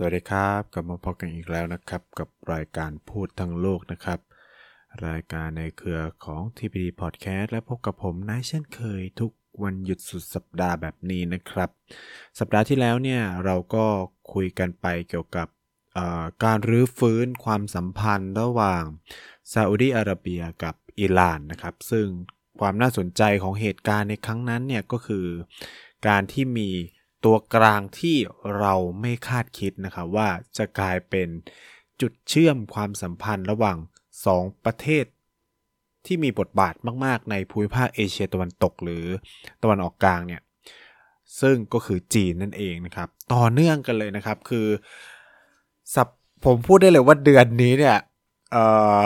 สวัสดีครับกลับมาพบกันอีกแล้วนะครับ กับรายการพูดทั้งโลกนะครับ รายการในเครือของ TPD Podcast และพบกับผมนายเช่นเคยทุกวันหยุดสุดสัปดาห์แบบนี้นะครับ สัปดาห์ที่แล้วเนี่ยเราก็คุยกันไปเกี่ยวกับการรื้อฟื้นความสัมพันธ์ระหว่างซาอุดีอาระเบียกับอิหร่านนะครับ ซึ่งความน่าสนใจของเหตุการณ์ในครั้งนั้นเนี่ยก็คือการที่มี ตัวกลางที่เราไม่คาดคิดนะครับว่าจะกลายเป็นจุดเชื่อมความสัมพันธ์ระหว่างสองประเทศ ที่มีบทบาทมาก ๆ ในภูมิภาคเอเชียตะวันตกหรือตะวันออกกลางเนี่ยซึ่งก็คือจีนนั่นเองนะครับ ต่อเนื่องกันเลยนะครับคือสับผมพูดได้เลยว่าเดือนนี้เนี่ยเออ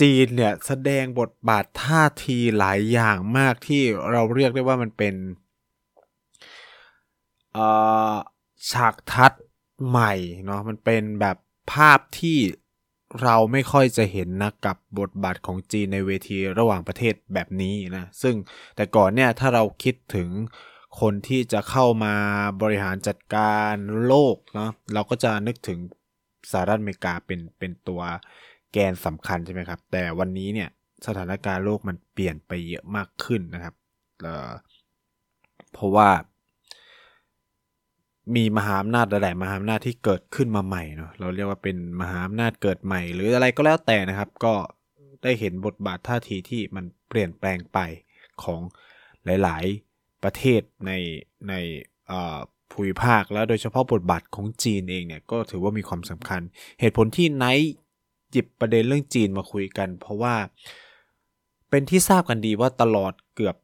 จีนเนี่ยแสดงบทบาทท่าทีหลายอย่างมากที่เราเรียกได้ว่ามันเป็น ฉากทัดใหม่เนาะมันเป็นแบบภาพที่เราไม่ค่อยจะเห็นนะกับบทบาทของจีนในเวทีระหว่างประเทศแบบนี้นะซึ่งแต่ก่อนเนี่ยถ้าเราคิดถึงคนที่จะเข้ามาบริหารจัดการโลกเนาะเราก็จะนึกถึงสหรัฐอเมริกาเป็นเป็นตัวแกนสำคัญใช่ไหมครับ แต่วันนี้เนี่ยสถานการณ์โลกมันเปลี่ยนไปเยอะมากขึ้นนะครับเเพราะว่า มีมหาอำนาจหลาย ๆ มหาอำนาจที่เกิดขึ้นมาใหม่เนาะเราเรียกว่าเป็นมหาอำนาจเกิดใหม่ หรืออะไรก็แล้วแต่นะครับ ก็ได้เห็นบทบาทท่าทีที่มันเปลี่ยนแปลงไปของหลาย ๆ ประเทศในในอ่อภูมิภาคแล้วโดยเฉพาะบทบาทของจีนเองเนี่ยก็ถือว่ามีความสำคัญ เหตุผลที่ไนท์หยิบประเด็นเรื่องจีนมาคุยกัน เพราะว่าเป็นที่ทราบกันดีว่าตลอดเกือบ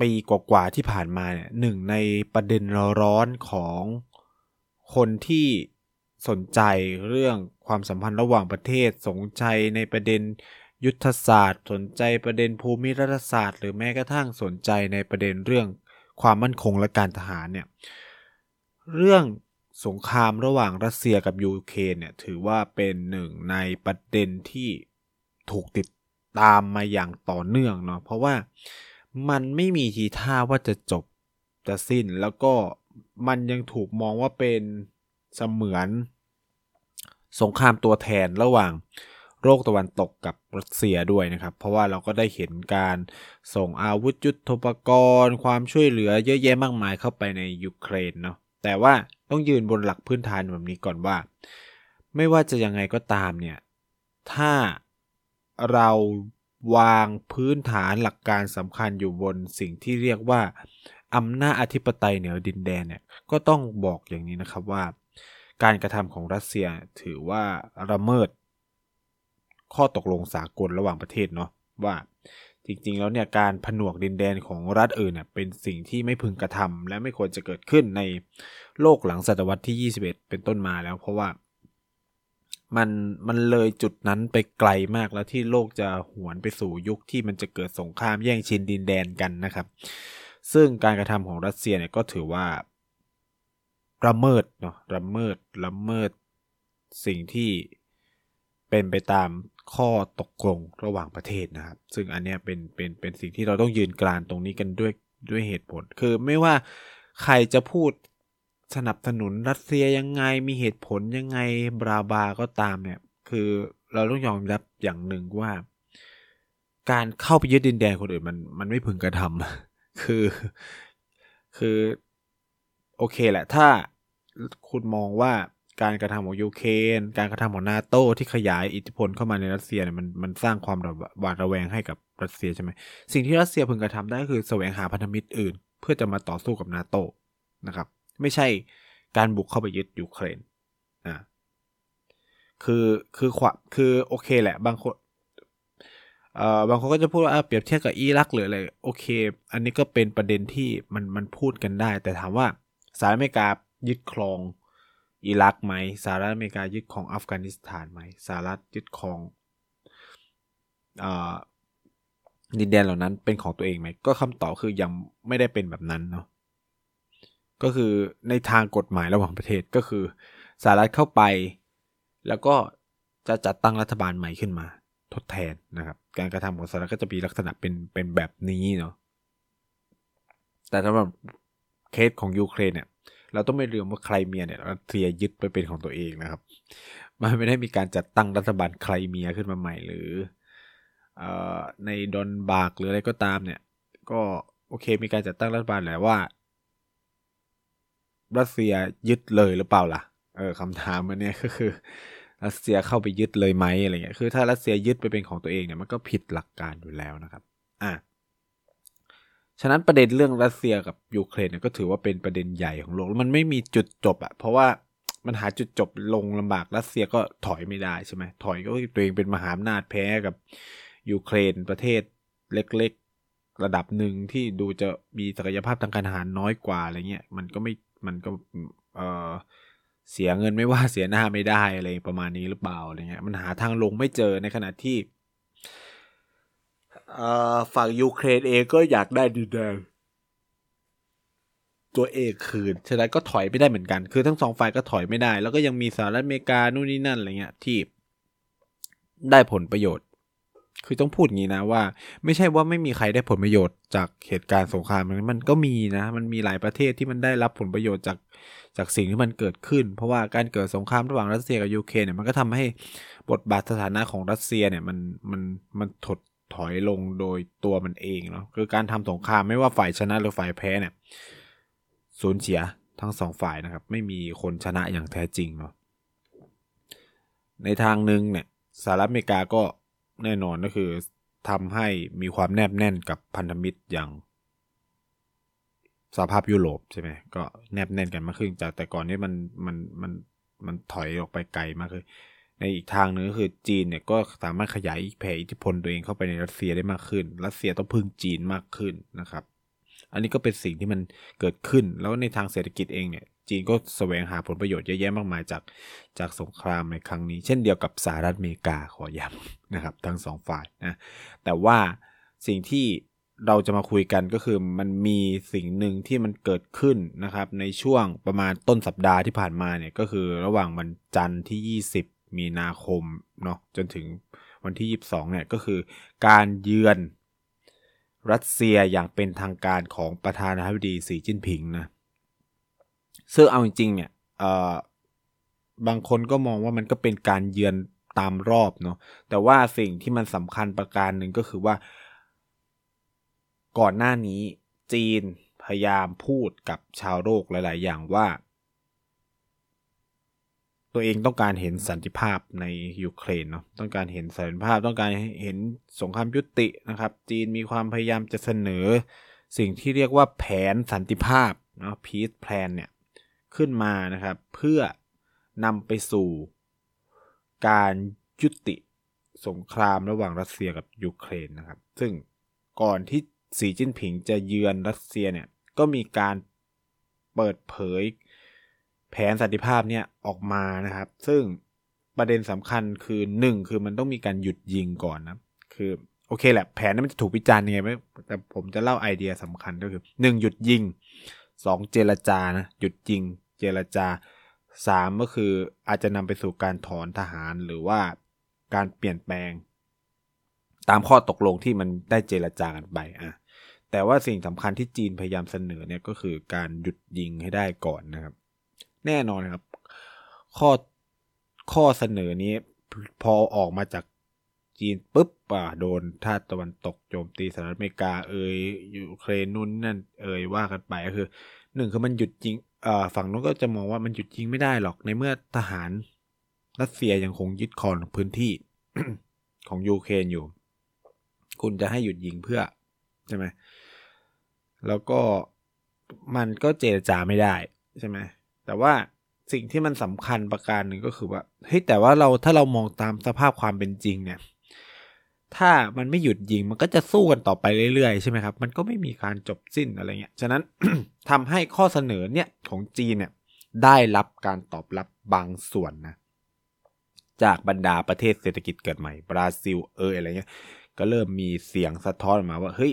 ปีกว่าๆที่ผ่านมาเนี่ยหนึ่งในประเด็นร้อนของคนที่สนใจเรื่องความสัมพันธ์ระหว่างประเทศสนใจในประเด็นยุทธศาสตร์ สนใจประเด็นภูมิรัฐศาสตร์ หรือแม้กระทั่งสนใจในประเด็นเรื่องความมั่นคงและการทหารเนี่ยเรื่องสงครามระหว่างรัสเซียกับยูเครนเนี่ยถือว่าเป็นหนึ่งในประเด็นที่ถูกติดตามมาอย่างต่อเนื่องเนาะเพราะว่า มันไม่มีทีท่าว่าจะจบจะสิ้นแล้วก็มันยังถูกมองว่าเป็นเสมือน สงครามตัวแทนระหว่างโลกตะวันตกกับรัสเซียด้วยนะครับ เพราะว่าเราก็ได้เห็นการส่งอาวุธยุทโธปกรณ์ ความช่วยเหลือเยอะแยะมากมายเข้าไปในยูเครนเนาะแต่ว่าต้องยืนบนหลักพื้นฐานแบบนี้ก่อนว่า ไม่ว่าจะยังไงก็ตามเนี่ย ถ้าเรา วางพื้นฐานหลักการสำคัญอยู่บนสิ่งที่เรียกว่าอำนาจอธิปไตยเหนือดินแดนเนี่ยก็ต้องบอกอย่างนี้นะครับว่า การกระทำของรัสเซียถือว่าละเมิด ข้อตกลงสากลระหว่างประเทศเนาะว่าจริงๆ แล้วเนี่ยการผนวกดินแดนของรัฐอื่นเนี่ยเป็นสิ่งที่ไม่พึงกระทำและไม่ควรจะเกิดขึ้นในโลกหลังศตวรรษที่ 21 เป็นต้นมาแล้ว เพราะว่า มันมันเลยจุดนั้นไปไกลมากแล้วที่โลกจะหวนไปสู่ยุคที่มันจะเกิดสงครามแย่งชิงดินแดนกันนะครับ ซึ่งการกระทำของรัสเซียเนี่ยก็ถือว่าละเมิดเนาะละเมิดละเมิดสิ่งที่เป็นไปตามข้อตกลงระหว่างประเทศนะครับ ซึ่งอันเนี้ยเป็นเป็นเป็นสิ่งที่เราต้องยืนกรานตรงนี้กันด้วยด้วยเหตุผล คือไม่ว่าใครจะพูด สนับสนุนรัสเซียยังไงมีเหตุผลยังไงบราบาก็ตามเนี่ย คือเราต้องยอมรับอย่างหนึ่งว่า การเข้าไปยึดดินแดนคนอื่นมันมันไม่พึงกระทำคือ คือโอเคแหละ ถ้าคุณมองว่าการกระทำของยูเครนการกระทำของนาโตที่ขยายอิทธิพลเข้ามาในรัสเซียเนี่ยมันมันสร้างความหวาดระแวงให้กับรัสเซียใช่ไหมสิ่งที่รัสเซียพึงกระทำได้ก็คือแสวงหาพันธมิตรอื่น เพื่อจะมาต่อสู้กับนาโตนะครับ ไม่ใช่การบุกเข้าไปยึดยูเครนอ่าคือคือขวาคือโอเคแหละ บางคนเอ่อบางคนก็จะพูดว่าเปรียบเทียบกับอิรักหรืออะไรโอเค อันนี้ก็เป็นประเด็นที่มันมันพูดกันได้ แต่ถามว่าสหรัฐอเมริกายึดครองอิรักไหมสหรัฐอเมริกายึดครองอัฟกานิสถานไหมสหรัฐยึดครองดินแดนเหล่านั้นเป็นของตัวเองไหมก็คำตอบคือยังไม่ได้เป็นแบบนั้นเนาะ ก็คือในทางกฎหมายระหว่างประเทศก็คือสหรัฐเข้าไป แล้วก็จะจัดตั้งรัฐบาลใหม่ขึ้นมาทดแทนนะครับ การกระทำของสหรัฐก็จะมีลักษณะเป็นเป็นแบบนี้เนาะแต่สำหรับเคสของยูเครนเนี่ยเราต้องไม่ลืมว่าไครเมียเนี่ยรัสเซียยึดไปเป็นของตัวเองนะครับ มันไม่ได้มีการจัดตั้งรัฐบาลไครเมียขึ้นมาใหม่หรืออในดอนบากหรืออะไรก็ตามเนี่ย ก็โอเคมีการจัดตั้งรัฐบาลแหละว่า รัสเซียยึดเลยหรือเปล่าล่ะ เออคำถามมันเนี่ยก็คือ รัสเซียเข้าไปยึดเลยไหมอะไรเงี้ย คือถ้ารัสเซียยึดไปเป็นของตัวเองเนี่ยมันก็ผิดหลักการอยู่แล้วนะครับ อะ ฉะนั้นประเด็นเรื่องรัสเซียกับยูเครนเนี่ยก็ถือว่าเป็นประเด็นใหญ่ของโลกมันไม่มีจุดจบอะ่ะเพราะว่ามันหาจุดจบลงลำบากรัสเซียก็ถอยไม่ได้ใช่ไหมถอยก็ตัวเองเป็นมหาอำนาจแพ้กับยูเครนประเทศเล็ก ๆ ระดับหนึ่งที่ดูจะมีศักยภาพทางการทหารน้อยกว่าอะไรเงี้ยมันก็ไม่ มันก็เออเสียเงินไม่ว่าเสียหน้าไม่ได้อะไรประมาณนี้หรือเปล่าอะไรเงี้ยมันหาทางลงไม่เจอในขณะที่ฝั่งยูเครนเองก็อยากได้ดินแดนตัวเองคืนฉะนั้นก็ถอยไม่ได้เหมือนกัน คือทั้งสองฝ่ายก็ถอยไม่ได้ แล้วก็ยังมีสหรัฐอเมริกานู่นนี่นั่นอะไรเงี้ยที่ได้ผลประโยชน์ คือต้องพูดงี้นะว่า ไม่ใช่ว่าไม่มีใครได้ผลประโยชน์จากเหตุการณ์สงครามมันก็มีนะ มันมีหลายประเทศที่มันได้รับผลประโยชน์จากจากสิ่งที่มันเกิดขึ้น เพราะว่าการเกิดสงครามระหว่างรัสเซียกับยูเครนเนี่ยมันก็ทำให้บทบาทสถานะของรัสเซียเนี่ยมันมันมันถดถอยลงโดยตัวมันเองเนาะคือการทำสงครามไม่ว่าฝ่ายชนะหรือฝ่ายแพ้เนี่ยสูญเสียทั้งสองฝ่ายนะครับ ไม่มีคนชนะอย่างแท้จริงเนาะในทางหนึ่งเนี่ยสหรัฐอเมริกาก็ แน่นอนก็คือทำให้มีความแนบแน่นกับพันธมิตรอย่างสภาพยุโรปใช่ไหมก็แนบแน่นกันมากขึ้นจากแต่ก่อนนี้มันมันมันมันถอยออกไปไกลมากเลยในอีกทางหนึ่งก็คือจีนเนี่ยก็สามารถขยายแผ่อิทธิพลตัวเองเข้าไปในรัสเซียได้มากขึ้น รัสเซียต้องพึ่งจีนมากขึ้นนะครับ อันนี้ก็เป็นสิ่งที่มันเกิดขึ้นแล้วในทางเศรษฐกิจเองเนี่ย จีนก็แสวงหาผลประโยชน์เยอะแยะมากมายจากจากสงครามในครั้งนี้ เช่นเดียวกับสหรัฐอเมริกาขอย้ำนะครับ ทั้งสองฝ่ายนะแต่ว่าสิ่งที่เราจะมาคุยกันก็คือมันมีสิ่งหนึ่งที่มันเกิดขึ้นนะครับ ในช่วงประมาณต้นสัปดาห์ที่ผ่านมาเนี่ยก็คือระหว่างวันจันทร์ที่ 20 มีนาคมเนาะจนถึงวันที่ 22 เนี่ยก็คือการเยือนรัสเซียอย่างเป็นทางการของประธานาธิบดีสีจิ้นผิงนะ ซึ่งเอาจริงๆเนี่ยบางคนก็มองว่ามันก็เป็นการเยือนตามรอบเนาะแต่ว่าสิ่งที่มันสำคัญประการหนึ่งก็คือว่า ก่อนหน้านี้จีนพยายามพูดกับชาวโลกหลาย ๆ อย่างว่า ตัวเองต้องการเห็นสันติภาพในยูเครนเนาะต้องการเห็นสันติภาพต้องการเห็นสงครามยุตินะครับ จีนมีความพยายามจะเสนอ สิ่งที่เรียกว่าแผนสันติภาพเนาะ peace plan เนี่ย ขึ้นมานะครับ เพื่อนำไปสู่การยุติสงครามระหว่างรัสเซียกับยูเครนนะครับ ซึ่งก่อนที่สีจิ้นผิงจะเยือนรัสเซียเนี่ยก็มีการเปิดเผยแผนสันติภาพเนี่ยออกมานะครับ ซึ่งประเด็นสำคัญคือหนึ่งคือมันต้องมีการหยุดยิงก่อนนะคือโอเคแหละแผนนั้นมันจะถูกวิจารณ์ยังไงไหมแต่ผมจะเล่าไอเดียสำคัญก็คือหนึ่งหยุดยิงสองเจรจานะหยุดยิง เจรจาสามก็คืออาจจะนำไปสู่การถอนทหารหรือว่าการเปลี่ยนแปลง ตามข้อตกลงที่มันได้เจรจากันไปอะแต่ว่าสิ่งสำคัญที่จีนพยายามเสนอเนี่ยก็คือการหยุดยิงให้ได้ก่อนนะครับ แน่นอนครับ ข้อข้อเสนอนี้พอออกมาจากจีนปุ๊บอะโดนท่าตะวันตกโจมตีสหรัฐอเมริกา เอ่ยยูเครนนู่นนั่นเอ่ยว่ากันไปก็คือหนึ่งคือมันหยุดยิง ฝั่งนู้นก็จะมองว่ามันหยุดยิงไม่ได้หรอกในเมื่อทหารรัสเซียยังคงยึดครองพื้นที่ของยูเครนอยู่ คุณจะให้หยุดยิงเพื่อใช่ไหมแล้วก็มันก็เจรจาไม่ได้ใช่ไหมแต่ว่าสิ่งที่มันสำคัญประการหนึ่งก็คือว่าเฮ้ยแต่ว่าเราถ้าเรามองตามสภาพความเป็นจริงเนี่ย ถ้ามันไม่หยุดยิงมันก็จะสู้กันต่อไปเรื่อยๆใช่ไหมครับ มันก็ไม่มีการจบสิ้นอะไรเงี้ย ฉะนั้นทำให้ข้อเสนอเนี่ยของจีนเนี่ยได้รับการตอบรับบางส่วนนะ จากบรรดาประเทศเศรษฐกิจเกิดใหม่ บราซิลเอออะไรเงี้ย ก็เริ่มมีเสียงสะท้อนมาว่า เฮ้ย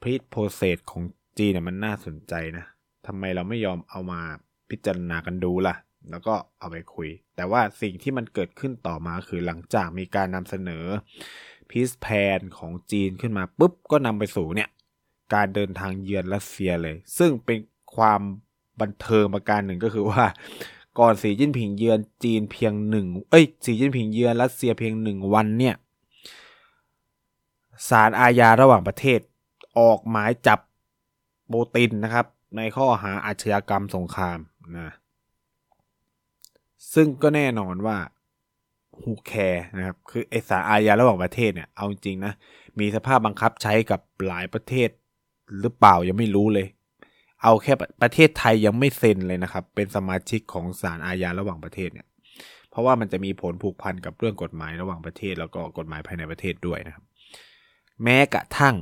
peace process ของจีนเนี่ยมันน่าสนใจนะทำไมเราไม่ยอมเอามาพิจารณากันดูล่ะ แล้วก็เอาไปคุย แต่ว่าสิ่งที่มันเกิดขึ้นต่อมาคือหลังจากมีการนำเสนอพีซแพนของจีนขึ้นมาปุ๊บก็นำไปสู่เนี่ยการเดินทางเยือนรัสเซียเลย ซึ่งเป็นความบันเทิงประการหนึ่งก็คือว่า ก่อนสีจิ้นผิงเยือนจีนเพียงหนึ่งเอ้ยสีจิ้นผิงเยือนรัสเซียเพียงหนึ่งวันเนี่ยศาลอาญาระหว่างประเทศออกหมายจับโปตินนะครับ ในข้อหาอาชญากรรมสงครามนะ ซึ่งก็แน่นอนว่าฮูแคร์นะครับคือไอสารอาญาระหว่างประเทศเนี่ยเอาจริงนะ มีสภาพบังคับใช้กับหลายประเทศหรือเปล่ายังไม่รู้เลย เอาแค่ประเทศไทยยังไม่เซ็นเลยนะครับ เป็นสมาชิกของศาลอาญาระหว่างประเทศเนี่ย เพราะว่ามันจะมีผลผูกพันกับเรื่องกฎหมายระหว่างประเทศ แล้วก็กฎหมายภายในประเทศด้วยนะครับ แม้กระทั่ง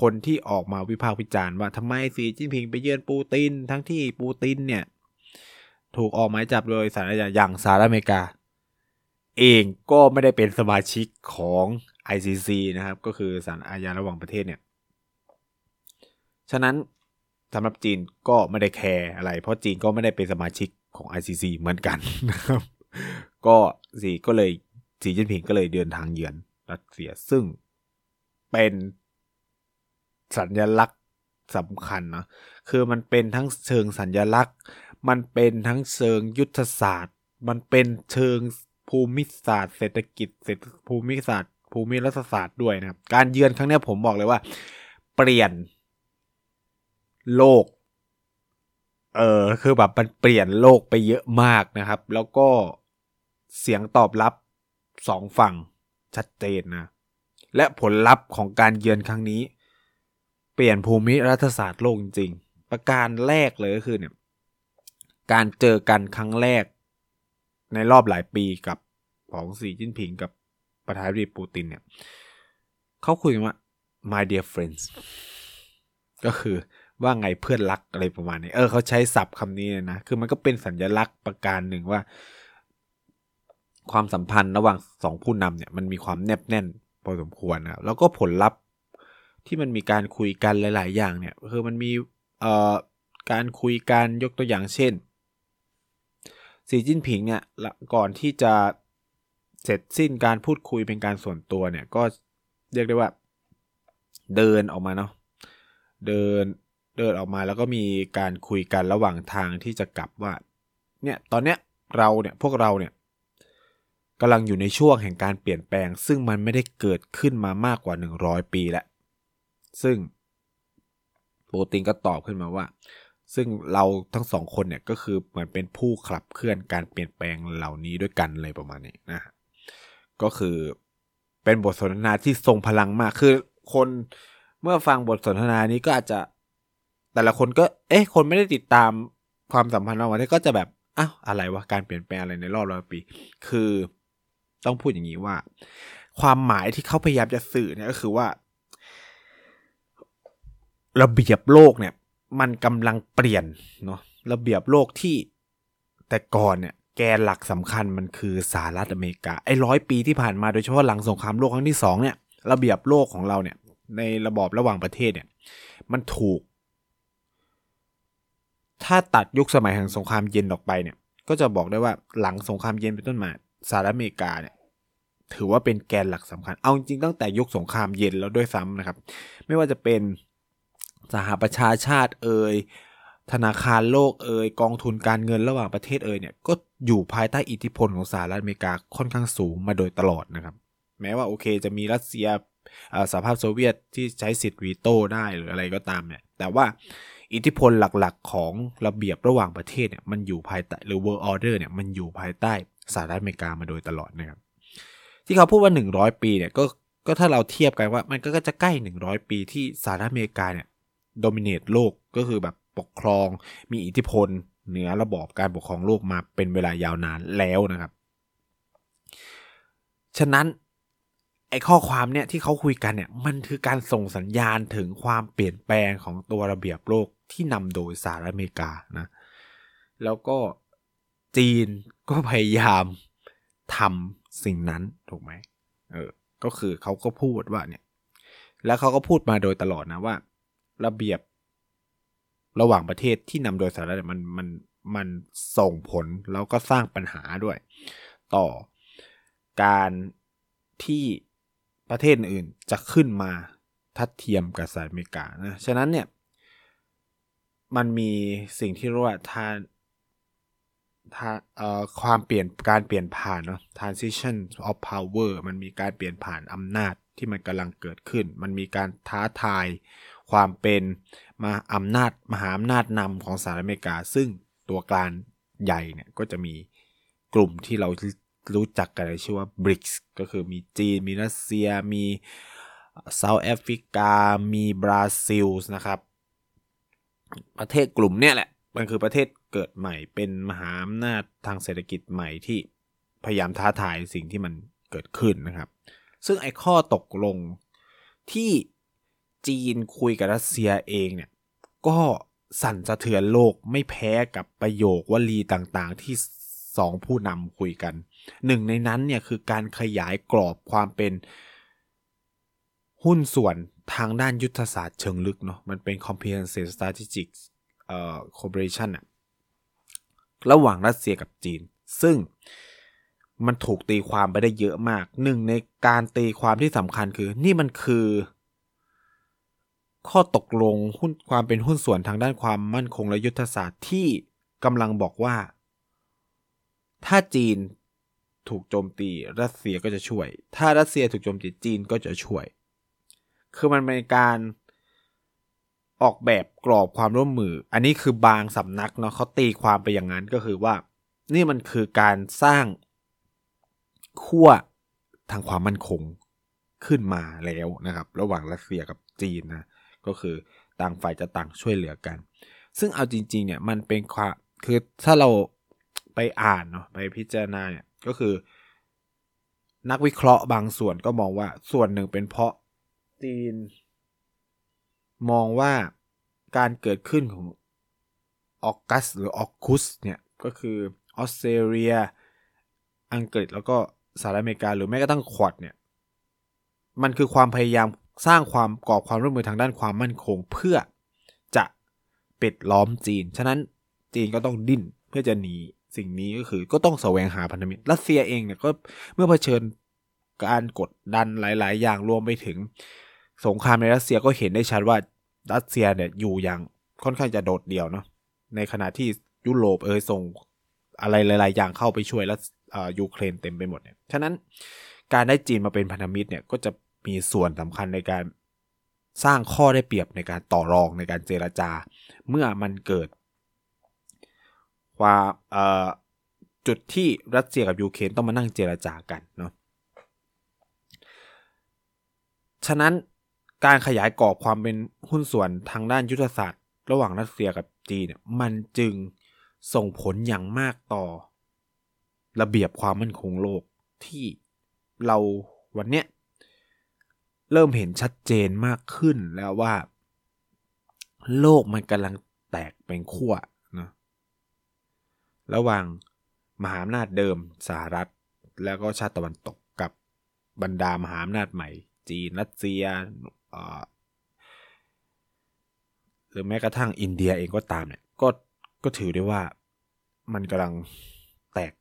คนที่ออกมาวิพากษ์วิจารณ์ว่าทำไมสีจิ้นผิงไปเยือนปูตินทั้งที่ปูตินเนี่ย ถูกออกหมายจับโดยสารอาญาอย่างสหรัฐอเมริกา เองก็ไม่ได้เป็นสมาชิกของ ICC นะครับ ก็คือศาลอาญาระหว่างประเทศเนี่ย ฉะนั้นสำหรับจีนก็ไม่ได้แคร์อะไร เพราะจีนก็ไม่ได้เป็นสมาชิกของ ICC เหมือนกันนะครับ ก็สีก็เลยสีจิ้นผิงก็เลยเดินทางเยือนรัสเซียซึ่งเป็นสัญลักษณ์สำคัญเนาะคือมันเป็นทั้งเชิงสัญลักษณ์ มันเป็นทั้งเชิงยุทธศาสตร์ มันเป็นเชิงภูมิศาสตร์ เศรษฐกิจเศรษฐภูมิศาสตร์ ภูมิรัฐศาสตร์ด้วยนะครับ การเยือนครั้งนี้ผมบอกเลยว่า เปลี่ยน โลก เออคือแบบมันเปลี่ยนโลกไปเยอะมากนะครับ แล้วก็เสียงตอบรับสองฝั่งชัดเจนนะ และผลลัพธ์ของการเยือนครั้งนี้ เปลี่ยนภูมิรัฐศาสตร์โลกจริงๆประการแรกเลยก็คือเนี่ย การเจอกันครั้งแรก ในรอบหลายปีกับของสีจิ้นผิงกับประธานาธิบดีปูตินเนี่ยเขาคุยกันว่า my dear friends ก็คือว่าไงเพื่อนรักอะไรประมาณนี้ เออเขาใช้ศัพท์คำนี้นะ คือมันก็เป็นสัญลักษณ์ประการหนึ่งว่า ความสัมพันธ์ระหว่างสองผู้นำเนี่ยมันมีความแนบแน่นพอสมควรนะแล้วก็ผลลัพธ์ที่มันมีการคุยกันหลาย ๆ อย่างเนี่ย คือมันมีเอ่อการคุยกันยกตัวอย่างเช่น สีจิ้นผิงเนี่ยก่อนที่จะเสร็จสิ้นการพูดคุยเป็นการส่วนตัวเนี่ยก็เรียกได้ว่าเดินออกมาเนาะเดินเดินออกมาแล้วก็มีการคุยกันระหว่างทางที่จะกลับว่าเนี่ยตอนเนี้ยเราเนี่ยพวกเราเนี่ยกำลังอยู่ในช่วงแห่งการเปลี่ยนแปลง ซึ่งมันไม่ได้เกิดขึ้นมามากกว่า 100 ปีแล้วซึ่งโปรตินก็ตอบขึ้นมาว่า ซึ่งเราทั้งสองคนเนี่ยก็คือเหมือนเป็นผู้ขับเคลื่อนการเปลี่ยนแปลงเหล่านี้ด้วยกันเลยประมาณนี้นะก็คือเป็นบทสนทนาที่ทรงพลังมากคือคนเมื่อฟังบทสนทนานี้ก็อาจจะ แต่ละคนก็ เอ๊ะ คนไม่ได้ติดตามความสัมพันธ์ระหว่างนี้ก็จะแบบอ้าวอะไรวะการเปลี่ยนแปลงอะไรในรอบร้อยปี คือต้องพูดอย่างนี้ว่า ความหมายที่เขาพยายามจะสื่อเนี่ยก็คือว่า ระเบียบโลกเนี่ย มันกำลังเปลี่ยนเนาะระเบียบโลกที่แต่ก่อนเนี่ยแกนหลักสำคัญมันคือสหรัฐอเมริกาไอ้ร้อยปีที่ผ่านมาโดยเฉพาะหลังสงครามโลกครั้งที่สองเนี่ยระเบียบโลกของเราเนี่ย ในระบอบระหว่างประเทศเนี่ย มันถูก ถ้าตัดยุคสมัยแห่งสงครามเย็นออกไปเนี่ย ก็จะบอกได้ว่าหลังสงครามเย็นเป็นต้นมาสหรัฐอเมริกาเนี่ย ถือว่าเป็นแกนหลักสำคัญ เอาจริงตั้งแต่ยุคสงครามเย็นแล้วด้วยซ้ำนะครับ ไม่ว่าจะเป็น สหประชาชาติเอ่ยธนาคารโลกเอ่ยกองทุนการเงินระหว่างประเทศเอ่ยเนี่ยก็อยู่ภายใต้อิทธิพลของสหรัฐอเมริกาค่อนข้างสูงมาโดยตลอดนะครับ แม้ว่าโอเคจะมีรัสเซียสหภาพโซเวียตที่ใช้สิทธิ์วีโต้ได้หรืออะไรก็ตามเนี่ยแต่ว่าอิทธิพลหลักๆ ของระเบียบระหว่างประเทศเนี่ยมันอยู่ภายใต้หรือ world order เนี่ยมันอยู่ภายใต้สหรัฐอเมริกามาโดยตลอดนะครับ ที่เขาพูดว่า 100 ปีเนี่ยก็ก็ถ้าเราเทียบกันว่ามันก็จะใกล้ 100 ปีที่สหรัฐอเมริกาเนี่ย โดมิเนตโลกก็คือแบบปกครอง มีอิทธิพล เหนือระบอบการปกครองโลกมาเป็นเวลายาวนานแล้วนะครับ ฉะนั้นไอ้ข้อความเนี่ยที่เขาคุยกันเนี่ยมันคือการส่งสัญญาณถึงความเปลี่ยนแปลงของตัวระเบียบโลกที่นำโดยสหรัฐอเมริกานะแล้วก็จีนก็พยายามทำสิ่งนั้นถูกไหมเออก็คือเขาก็พูดว่าเนี่ย แล้วเขาก็พูดมาโดยตลอดนะว่า ระเบียบระหว่างประเทศที่นำโดยสหรัฐมันมันมันส่งผลแล้วก็สร้างปัญหาด้วย ต่อการที่ประเทศอื่นจะขึ้นมาทัดเทียมกับสหรัฐอเมริกานะฉะนั้นเนี่ยมันมีสิ่งที่เรียกว่าทานทาเอ่อความเปลี่ยนการเปลี่ยนผ่านเนาะ transition of power มันมีการเปลี่ยนผ่านอำนาจที่มันกำลังเกิดขึ้น มันมีการท้าทาย ความเป็นมาอำนาจมหาอำนาจนำของสหรัฐอเมริกา ซึ่งตัวกลางใหญ่เนี่ยก็จะมีกลุ่มที่เรารู้จักกันชื่อว่า BRICS ก็คือมีจีน มีรัสเซีย มีเซาท์แอฟริกา มีบราซิลนะครับ ประเทศกลุ่มเนี่ยแหละ มันคือประเทศเกิดใหม่เป็นมหาอำนาจทางเศรษฐกิจใหม่ที่พยายามท้าทายสิ่งที่มันเกิดขึ้นนะครับ ซึ่งไอ้ข้อตกลงที่ จีนคุยกับรัสเซียเองเนี่ยก็สั่นสะเทือนโลกไม่แพ้กับประโยควลีต่างๆ ที่สองผู้นำคุยกัน หนึ่งในนั้นเนี่ยคือการขยายกรอบความเป็นหุ้นส่วนทางด้านยุทธศาสตร์เชิงลึกเนาะมันเป็น comprehensive strategic เอ่อ cooperation อะระหว่างรัสเซียกับจีน ซึ่งมันถูกตีความไปได้เยอะมาก หนึ่งในการตีความที่สำคัญคือ นี่มันคือ ข้อตกลงหุ้นความเป็นหุ้นส่วนทางด้านความมั่นคงและยุทธศาสตร์ที่กำลังบอกว่า ถ้าจีนถูกโจมตีรัสเซียก็จะช่วย ถ้ารัสเซียถูกโจมตีจีนก็จะช่วย คือมันเป็นการออกแบบกรอบความร่วมมือ อันนี้คือบางสำนักเนาะเขาตีความไปอย่างนั้นก็คือว่า นี่มันคือการสร้างขั้วทางความมั่นคงขึ้นมาแล้วนะครับ ระหว่างรัสเซียกับจีนนะ ก็คือต่างฝ่ายจะต่างช่วยเหลือกัน ซึ่งเอาจริง ๆ เนี่ยมันเป็นความคือถ้าเราไปอ่านเนาะไปพิจารณาเนี่ยก็คือ นักวิเคราะห์บางส่วนก็มองว่าส่วนหนึ่งเป็นเพราะจีน มองว่าการเกิดขึ้นของออกัสหรือออคุสเนี่ยก็คือออสเตรเลีย อังกฤษแล้วก็สหรัฐอเมริกาหรือแม้กระทั่งควอดเนี่ย มันคือความพยายาม สร้างความก่อความร่วมมือทางด้านความมั่นคง เพื่อจะปิดล้อมจีน ฉะนั้นจีนก็ต้องดิ้นเพื่อจะหนีสิ่งนี้ก็คือก็ต้องแสวงหาพันธมิตรรัสเซียเองเนี่ยก็เมื่อเผชิญการกดดันหลาย ๆ อย่างรวมไปถึง สงครามในรัสเซียก็เห็นได้ชัดว่ารัสเซียเนี่ยอยู่อย่างค่อนข้างจะโดดเดี่ยวเนาะในขณะที่ยุโรปเอยส่งอะไรหลาย ๆ อย่างเข้าไปช่วยแล้วยูเครนเต็มไปหมดเนี่ยฉะนั้นการได้จีนมาเป็นพันธมิตรเนี่ยก็จะ มีส่วนสำคัญในการสร้างข้อได้เปรียบในการต่อรองในการเจรจา เมื่อมันเกิดว่าจุดที่รัสเซียกับยูเครนต้องมานั่งเจรจากันเนาะฉะนั้นการขยายกรอบความเป็นหุ้นส่วนทางด้านยุทธศาสตร์ ระหว่างรัสเซียกับจีนเนี่ยมันจึงส่งผลอย่างมากต่อ ระเบียบความมั่นคงโลกที่เราวันเนี้ย เริ่มเห็นชัดเจนมากขึ้นแล้วว่า โลกมันกำลังแตกเป็นขั้วนะระหว่างมหาอำนาจเดิมสหรัฐ แล้วก็ชาติตะวันตกกับบรรดามหาอำนาจใหม่ จีนรัสเซียหรือแม้กระทั่งอินเดียเองก็ตามเนี่ยก็ก็ถือได้ว่ามันกำลังแตก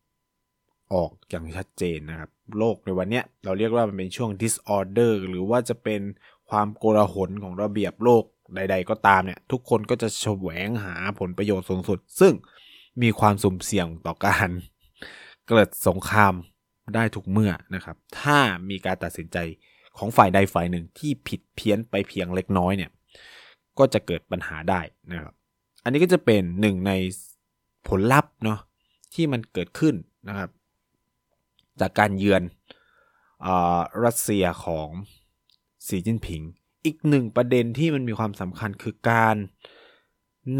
ออกอย่างชัดเจนนะครับ โลกในวันนี้เราเรียกว่ามันเป็นช่วง disorder หรือว่าจะเป็นความโกลาหลของระเบียบโลกใด ๆ ก็ตามเนี่ย ทุกคนก็จะแสวงหาผลประโยชน์สูงสุด ซึ่งมีความสุ่มเสี่ยงต่อการเกิดสงครามได้ทุกเมื่อนะครับ ถ้ามีการตัดสินใจของฝ่ายใดฝ่ายหนึ่งที่ผิดเพี้ยนไปเพียงเล็กน้อยเนี่ย ก็จะเกิดปัญหาได้นะครับ อันนี้ก็จะเป็นหนึ่งในผลลัพธ์เนาะที่มันเกิดขึ้นนะครับ จากการเยือนอรัสเซียของสีจิ้นผิง อีกหนึ่งประเด็นที่มันมีความสำคัญคือการ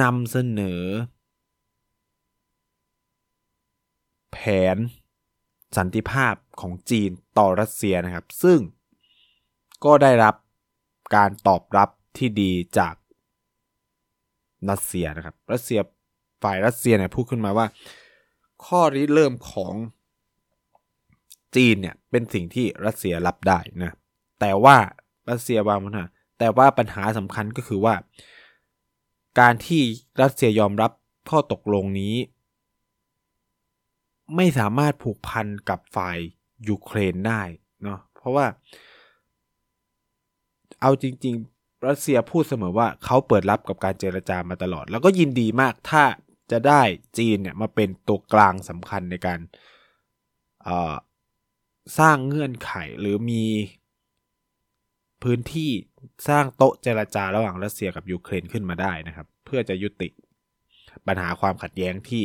นำเสนอ แผนสันติภาพของจีนต่อรัสเซียนะครับ ซึ่งก็ได้รับการตอบรับที่ดีจากรัสเซียนะครับ รัสเซียฝ่ายรัสเซียเนี่ยพูดขึ้นมาว่า ข้อริเริ่มของ จีนเนี่ยเป็นสิ่งที่รัสเซียรับได้นะแต่ว่ารัสเซียวางปัญหาแต่ว่าปัญหาสำคัญก็คือว่า การที่รัสเซียยอมรับข้อตกลงนี้ ไม่สามารถผูกพันกับฝ่ายยูเครนได้เนาะเพราะว่า เอาจริง ๆ รัสเซียพูดเสมอว่าเขาเปิดรับกับการเจรจามาตลอด แล้วก็ยินดีมากถ้าจะได้จีนเนี่ยมาเป็นตัวกลางสำคัญในการ สร้างเงื่อนไขหรือมี พื้นที่สร้างโต๊ะเจรจาระหว่างรัสเซียกับยูเครนขึ้นมาได้นะครับ เพื่อจะยุติปัญหาความขัดแย้งที่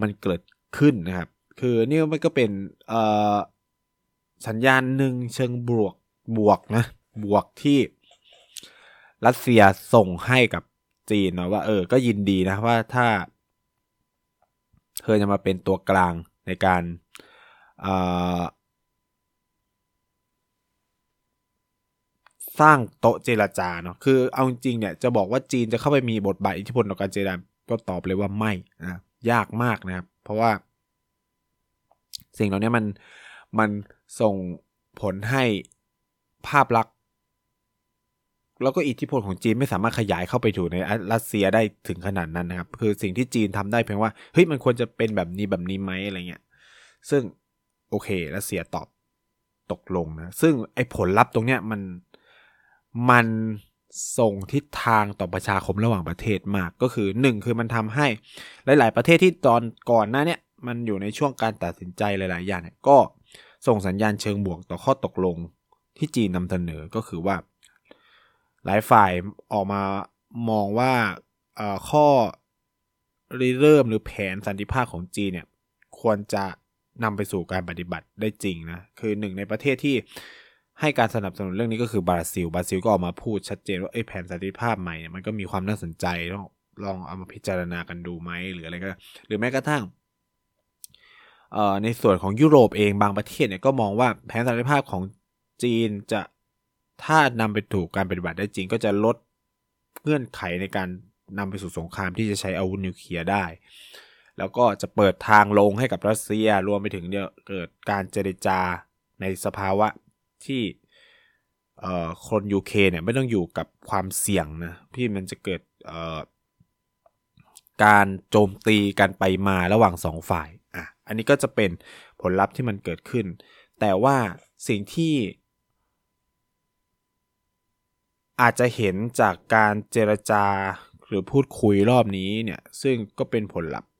มันเกิดขึ้นนะครับ คือนี่มันก็เป็นสัญญาณหนึ่งเชิงบวกบวกนะบวกที่รัสเซียส่งให้กับจีนนะว่าเออก็ยินดีนะว่าถ้าเธอจะมาเป็นตัวกลางในการ สร้างโต๊ะเจรจาเนาะคือเอาจริงเนี่ยจะบอกว่าจีนจะเข้าไปมีบทบาทอิทธิพลต่อการเจรจาก็ตอบเลยว่าไม่นะยากมากนะครับ เพราะว่า สิ่งเหล่านี้มันมันส่งผลให้ภาพลักษณ์แล้วก็อิทธิพลของจีนไม่สามารถขยายเข้าไปถูในรัสเซียได้ถึงขนาดนั้นนะครับ คือสิ่งที่จีนทำได้เพียงว่าเฮ้ยมันควรจะเป็นแบบนี้แบบนี้ไหมอะไรเงี้ยซึ่ง โอเครัสเซียตอบตกลงนะ ซึ่งไอ้ผลลัพธ์ตรงเนี้ยมันมันส่งทิศทางต่อประชาคมระหว่างประเทศมากก็คือหนึ่งคือมันทำให้หลาย ๆ ประเทศที่ตอนก่อนหน้าเนี้ยมันอยู่ในช่วงการตัดสินใจหลาย ๆ อย่างเนี่ยก็ส่งสัญญาณเชิงบวกต่อข้อตกลงที่จีนนำเสนอก็คือว่า หลายฝ่ายออกมามองว่าข้อริเริ่มหรือแผนสันติภาพของจีนเนี่ยควรจะ นำไปสู่การปฏิบัติได้จริงนะ คือหนึ่งในประเทศที่ให้การสนับสนุนเรื่องนี้ก็คือบราซิล บราซิลก็ออกมาพูดชัดเจนว่าไอ้แผนสันติภาพใหม่เนี่ยมันก็มีความน่าสนใจต้องลองเอามาพิจารณากันดูไหมหรืออะไรก็ หรือแม้กระทั่งในส่วนของยุโรปเองบางประเทศเนี่ยก็มองว่าแผนสันติภาพของจีนจะถ้านำไปถูกการปฏิบัติได้จริง ก็จะลดเงื่อนไขในการนำไปสู่สงครามที่จะใช้อาวุธนิวเคลียร์ได้ แล้วก็จะเปิดทางลงให้กับรัสเซียรวมไปถึงเนี่ยเกิดการเจรจาในสภาวะที่คนยูเคเนี่ยไม่ต้องอยู่กับความเสี่ยงนะที่มันจะเกิดการโจมตีกันไปมาระหว่างสองฝ่ายอะอันนี้ก็จะเป็นผลลัพธ์ที่มันเกิดขึ้น แต่ว่าสิ่งที่อาจจะเห็นจากการเจรจาหรือพูดคุยรอบนี้เนี่ย ซึ่งก็เป็นผลลัพธ์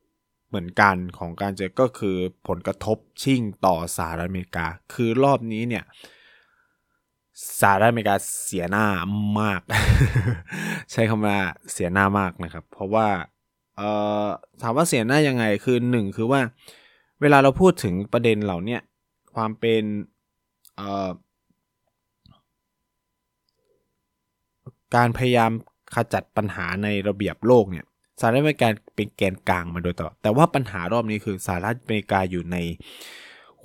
เหมือนกันของการเจอก็คือผลกระทบชิ่งต่อสหรัฐอเมริกา คือรอบนี้เนี่ยสหรัฐอเมริกาเสียหน้ามาก ใช้คำว่าเสียหน้ามากนะครับ เพราะว่าเอ่อถามว่าเสียหน้ายังไงคือหนึ่งคือว่า เวลาเราพูดถึงประเด็นเหล่านี้ความเป็นเอ่อการพยายามขจัดปัญหาในระเบียบโลกเนี่ย สหรัฐอเมริกาเป็นแกนกลางมาโดยตลอดแต่ว่าปัญหารอบนี้คือสหรัฐอเมริกาอยู่ใน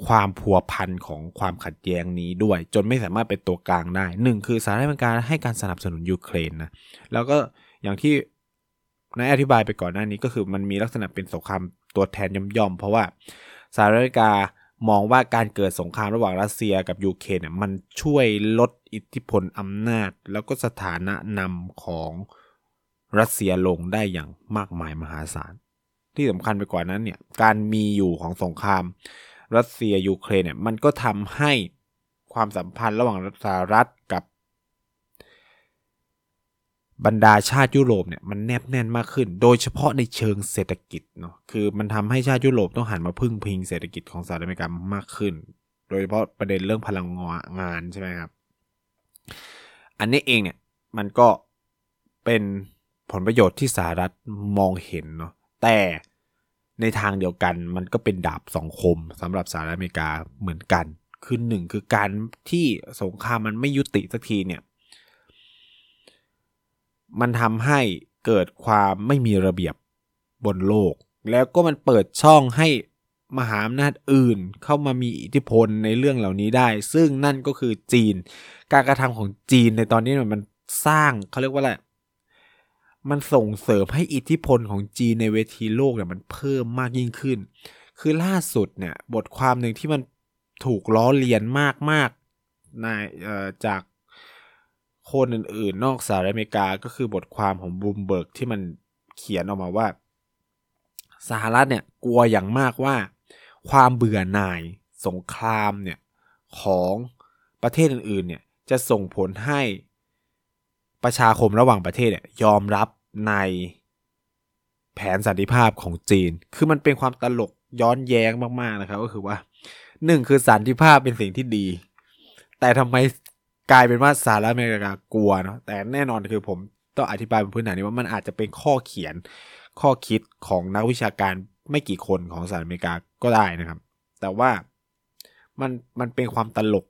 ความพัวพันของความขัดแย้งนี้ด้วย จนไม่สามารถเป็นตัวกลางได้หนึ่งคือสหรัฐอเมริกาให้การสนับสนุนยูเครนนะแล้วก็อย่างที่นายอธิบายไปก่อนหน้านี้ก็คือมันมีลักษณะเป็นสงครามตัวแทนย่อมๆเพราะว่าสหรัฐอเมริกามองว่าการเกิดสงครามระหว่างรัสเซียกับยูเครนเนี่ยมันช่วยลดอิทธิพลอำนาจ แล้วก็สถานะนำของ รัสเซียลงได้อย่างมากมายมหาศาล ที่สำคัญไปกว่านั้นเนี่ยการมีอยู่ของสงคราม รัสเซียยูเครนเนี่ยมันก็ทำให้ความสัมพันธ์ระหว่างสหรัฐกับบรรดาชาติยุโรปเนี่ยมันแนบแน่นมากขึ้น โดยเฉพาะในเชิงเศรษฐกิจเนาะคือมันทำให้ชาติยุโรปต้องหันมาพึ่งพิงเศรษฐกิจของสหรัฐอเมริกามากขึ้น โดยเฉพาะประเด็นเรื่องพลังงานใช่ไหมครับ อันนี้เองเนี่ยมันก็เป็น ผลประโยชน์ที่สหรัฐมองเห็นเนาะแต่ในทางเดียวกันมันก็เป็นดาบสองคมสำหรับสหรัฐอเมริกาเหมือนกัน คือหนึ่งคือการที่สงครามมันไม่ยุติสักทีเนี่ย มันทำให้เกิดความไม่มีระเบียบบนโลก แล้วก็มันเปิดช่องให้มหาอำนาจอื่นเข้ามามีอิทธิพลในเรื่องเหล่านี้ได้ ซึ่งนั่นก็คือจีน การกระทำของจีนในตอนนี้มันสร้างเขาเรียกว่าอะไร มันส่งเสริมให้อิทธิพลของจีนในเวทีโลกเนี่ยมันเพิ่มมากยิ่งขึ้น คือล่าสุดเนี่ยบทความหนึ่งที่มันถูกล้อเลียนมากๆในจากคนอื่นๆ นอกสหรัฐอเมริกาก็คือบทความของบูมเบิร์กที่มันเขียนออกมาว่า สหรัฐเนี่ยกลัวอย่างมากว่า ความเบื่อหน่ายสงครามเนี่ยของประเทศอื่นๆเนี่ยจะส่งผลให้ประชาคมระหว่างประเทศเนี่ยยอมรับ ในแผนสันติภาพของจีน คือมันเป็นความตลกย้อนแย้งมากๆนะครับ ก็คือว่าหนึ่งคือสันติภาพเป็นสิ่งที่ดี แต่ทำไมกลายเป็นว่าสหรัฐอเมริกากลัวเนาะแต่แน่นอนคือผมต้องอธิบายบนพื้นฐานนี้ว่ามันอาจจะเป็นข้อเขียนข้อคิดของนักวิชาการไม่กี่คนของสหรัฐอเมริกาก็ได้นะครับ แต่ว่ามันมันเป็นความตลก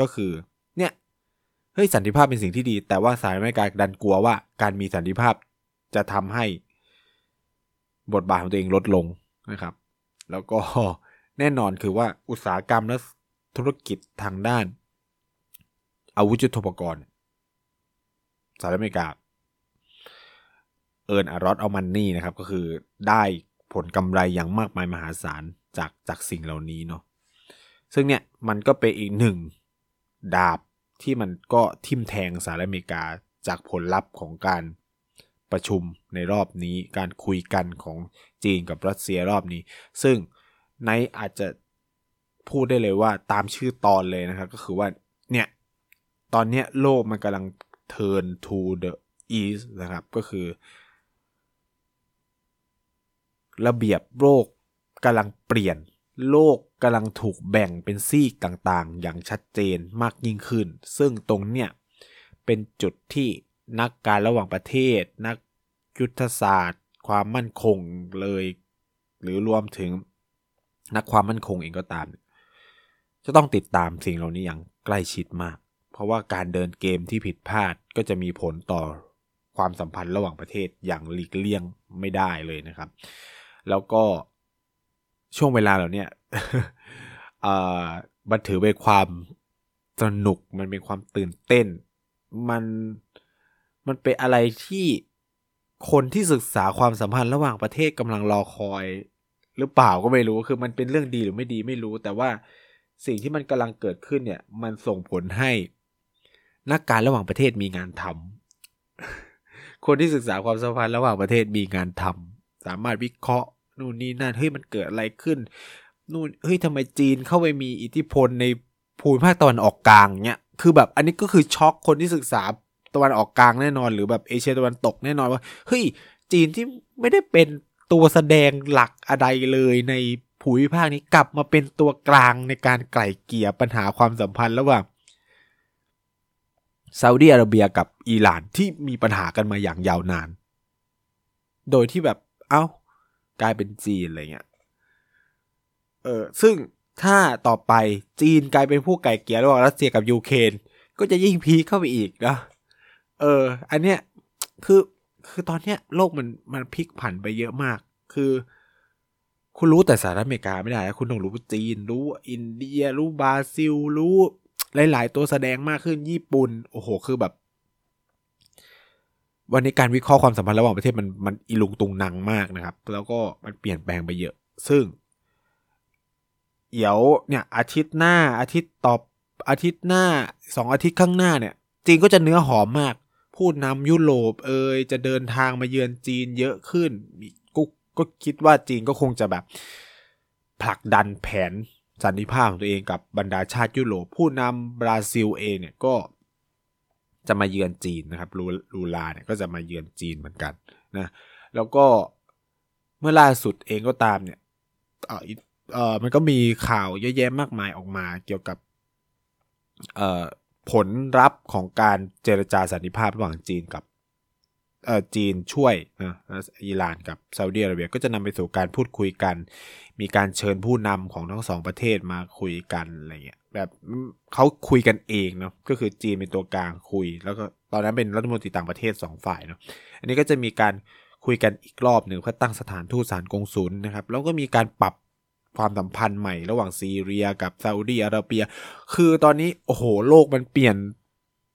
ก็คือเนี่ยเฮ้ยสันติภาพเป็นสิ่งที่ดี แต่ว่าสหรัฐอเมริกาดันกลัวว่าการมีสันติภาพ จะทำให้บทบาทของตัวเองลดลงนะครับ แล้วก็แน่นอนคือว่าอุตสาหกรรมและธุรกิจทางด้าน อาวุธยุทโธปกรณ์สหรัฐอเมริกา เอิร์นอารอตเอามันนี่นะครับ ก็คือได้ผลกำไรอย่างมากมายมหาศาลจากจากสิ่งเหล่านี้เนาะซึ่งเนี่ยมันก็เป็นอีกหนึ่งดาบที่มันก็ทิ่มแทงสหรัฐอเมริกาจากผลลัพธ์ของการ ประชุมในรอบนี้การคุยกันของจีนกับรัสเซียรอบนี้ ซึ่งในอาจจะพูดได้เลยว่าตามชื่อตอนเลยนะครับ ก็คือว่าเนี่ย ตอนนี้โลกมันกำลัง turn to the east นะครับ ก็คือ ระเบียบโลกกำลังเปลี่ยนโลกกำลังถูกแบ่งเป็นซีกต่างๆ อย่างชัดเจนมากยิ่งขึ้น ซึ่งตรงเนี้ยเป็นจุดที่ นักการระหว่างประเทศ นักยุทธศาสตร์ ความมั่นคงเลย หรือรวมถึงนักความมั่นคงเองก็ตาม จะต้องติดตามสิ่งเหล่านี้อย่างใกล้ชิดมาก เพราะว่าการเดินเกมที่ผิดพลาดก็จะมีผลต่อความสัมพันธ์ระหว่างประเทศอย่างหลีกเลี่ยงไม่ได้เลยนะครับ แล้วก็ช่วงเวลาเหล่านี้มันถือเป็นความสนุกมันเป็นความตื่นเต้น มัน มันเป็นอะไรที่คนที่ศึกษาความสัมพันธ์ระหว่างประเทศกำลังรอคอย หรือเปล่าก็ไม่รู้คือมันเป็นเรื่องดีหรือไม่ดีไม่รู้ แต่ว่าสิ่งที่มันกำลังเกิดขึ้นเนี่ย มันส่งผลให้นักการระหว่างประเทศมีงานทำคนที่ศึกษาความสัมพันธ์ระหว่างประเทศมีงานทำสามารถวิเคราะห์นู่นนี่นั่นเฮ้ยมันเกิดอะไรขึ้นนู่นเฮ้ยทำไมจีนเข้าไปมีอิทธิพลในภูมิภาคตะวันออกกลางเนี่ยคือแบบอันนี้ก็คือช็อกคนที่ศึกษา ตะวันออกกลางแน่นอน หรือแบบเอเชียตะวันตกแน่นอนว่าเฮ้ยจีนที่ไม่ได้เป็นตัวแสดงหลักอะไรเลยในภูมิภาคนี้กลับมาเป็นตัวกลางในการไกล่เกลี่ยปัญหาความสัมพันธ์ระหว่างซาอุดีอาระเบียกับอิหร่านที่มีปัญหากันมาอย่างยาวนาน โดยที่แบบเอา้ากลายเป็นจีนอะไรเงี้ย เออซึ่งถ้าต่อไปจีนกลายเป็นผู้ไก่เกียร์ระหว่างรัสเซียกับยูเครนก็จะยิ่งพีเข้าไปอีกนะ เออ อันเนี้ยคือคือตอนเนี้ยโลกมันมันพลิกผันไปเยอะมาก คือ คุณรู้แต่สหรัฐอเมริกาไม่ได้คุณต้องรู้จีน รู้อินเดีย รู้บราซิล รู้หลาย ๆ ตัวแสดงมากขึ้นญี่ปุ่น โอ้โห คือแบบ วันนี้การวิเคราะห์ความสัมพันธ์ระหว่างประเทศมันมันอีลุงตุงนังมากนะครับ แล้วก็มันเปลี่ยนแปลงไปเยอะ ซึ่ง เดี๋ยวเนี่ยอาทิตย์หน้าอาทิตย์ต่ออาทิตย์หน้าสองอาทิตย์ข้างหน้าเนี่ยจีนก็จะเนื้อหอมมาก พูดนำยุโรปเอยจะเดินทางมาเยือนจีนเยอะขึ้นก็ก็คิดว่าจีนก็คงจะแบบผลักดันแผนสันติภาพของตัวเองกับบรรดาชาติยุโรปผู้นำบราซิลเองเนี่ยก็จะมาเยือนจีนนะครับลูลูลาเนี่ยก็จะมาเยือนจีนเหมือนกันนะแล้วก็เมื่อล่าสุดเองก็ตามเนี่ยเออเออมันก็มีข่าวเยอะแยะมากมายออกมาเกี่ยวกับเออ ผลลัพธ์ของการเจรจาสันติภาพระหว่างจีนกับเออจีนช่วยนะอิหร่านกับซาอุดิอาระเบียก็จะนำไปสู่การพูดคุยกัน มีการเชิญผู้นำของทั้งสองประเทศมาคุยกันอะไรเงี้ยแบบเขาคุยกันเองเนาะก็คือจีนเป็นตัวกลางคุย แล้วก็ตอนนั้นเป็นรัฐมนตรีต่างประเทศสองฝ่ายเนาะอันนี้ก็จะมีการคุยกันอีกรอบหนึ่งเพื่อตั้งสถานทูตสารกงสุลนะครับแล้วก็มีการปรับ ความสัมพันธ์ใหม่ระหว่างซีเรียกับซาอุดีอาระเบีย คือตอนนี้โอ้โหโลกมันเปลี่ยน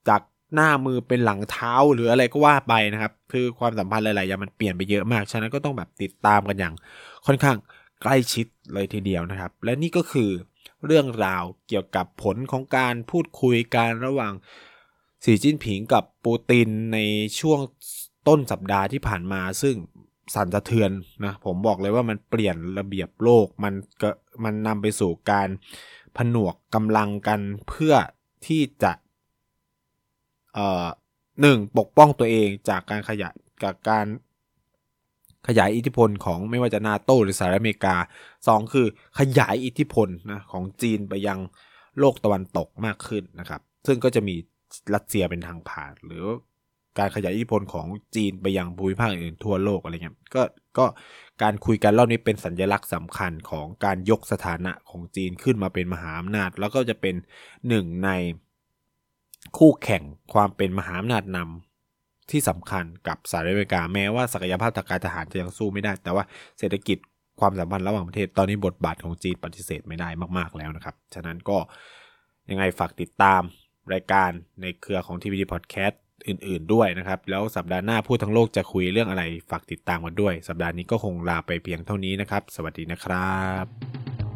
จากหน้ามือเป็นหลังเท้าหรืออะไรก็ว่าไปนะครับ คือความสัมพันธ์หลายๆอย่างมันเปลี่ยนไปเยอะมาก ฉะนั้นก็ต้องแบบติดตามกันอย่างค่อนข้างใกล้ชิดเลยทีเดียวนะครับ และนี่ก็คือเรื่องราวเกี่ยวกับผลของการพูดคุยการระหว่างสีจิ้นผิงกับปูตินในช่วงต้นสัปดาห์ที่ผ่านมา ซึ่ง สั่นสะเทือนนะผมบอกเลยว่ามันเปลี่ยนระเบียบโลกมันก็มันนำไปสู่การผนวกกำลังกันเพื่อที่จะเอ่อหนึ่งปกป้องตัวเองจากการขยายจากการขยายอิทธิพลของไม่ว่าจะนาโตหรือสหรัฐอเมริกาสองคือขยายอิทธิพลนะของจีนไปยังโลกตะวันตกมากขึ้นนะครับ ซึ่งก็จะมีรัสเซียเป็นทางผ่าน หรือ การขยายอิทธิพลของจีนไปยังภูมิภาคอื่นทั่วโลกอะไรเงี้ยก็ก็การคุยกันรอบนี้เป็นสัญลักษณ์สำคัญของการยกสถานะของจีนขึ้นมาเป็นมหาอำนาจ แล้วก็จะเป็นหนึ่งในคู่แข่งความเป็นมหาอำนาจนำที่สำคัญกับสหรัฐอเมริกาแม้ว่าศักยภาพทางการทหารจะยังสู้ไม่ได้ แต่ว่าเศรษฐกิจความสัมพันธ์ระหว่างประเทศตอนนี้บทบาทของจีนปฏิเสธไม่ได้มากๆแล้วนะครับ ฉะนั้นก็ยังไงฝากติดตามรายการในเครือของ TVD Podcast อื่นๆด้วยนะครับ แล้วสัปดาห์หน้าพูดทั้งโลกจะคุยเรื่องอะไรฝากติดตามกันด้วย สัปดาห์นี้ก็คงลาไปเพียงเท่านี้นะครับ สวัสดีนะครับ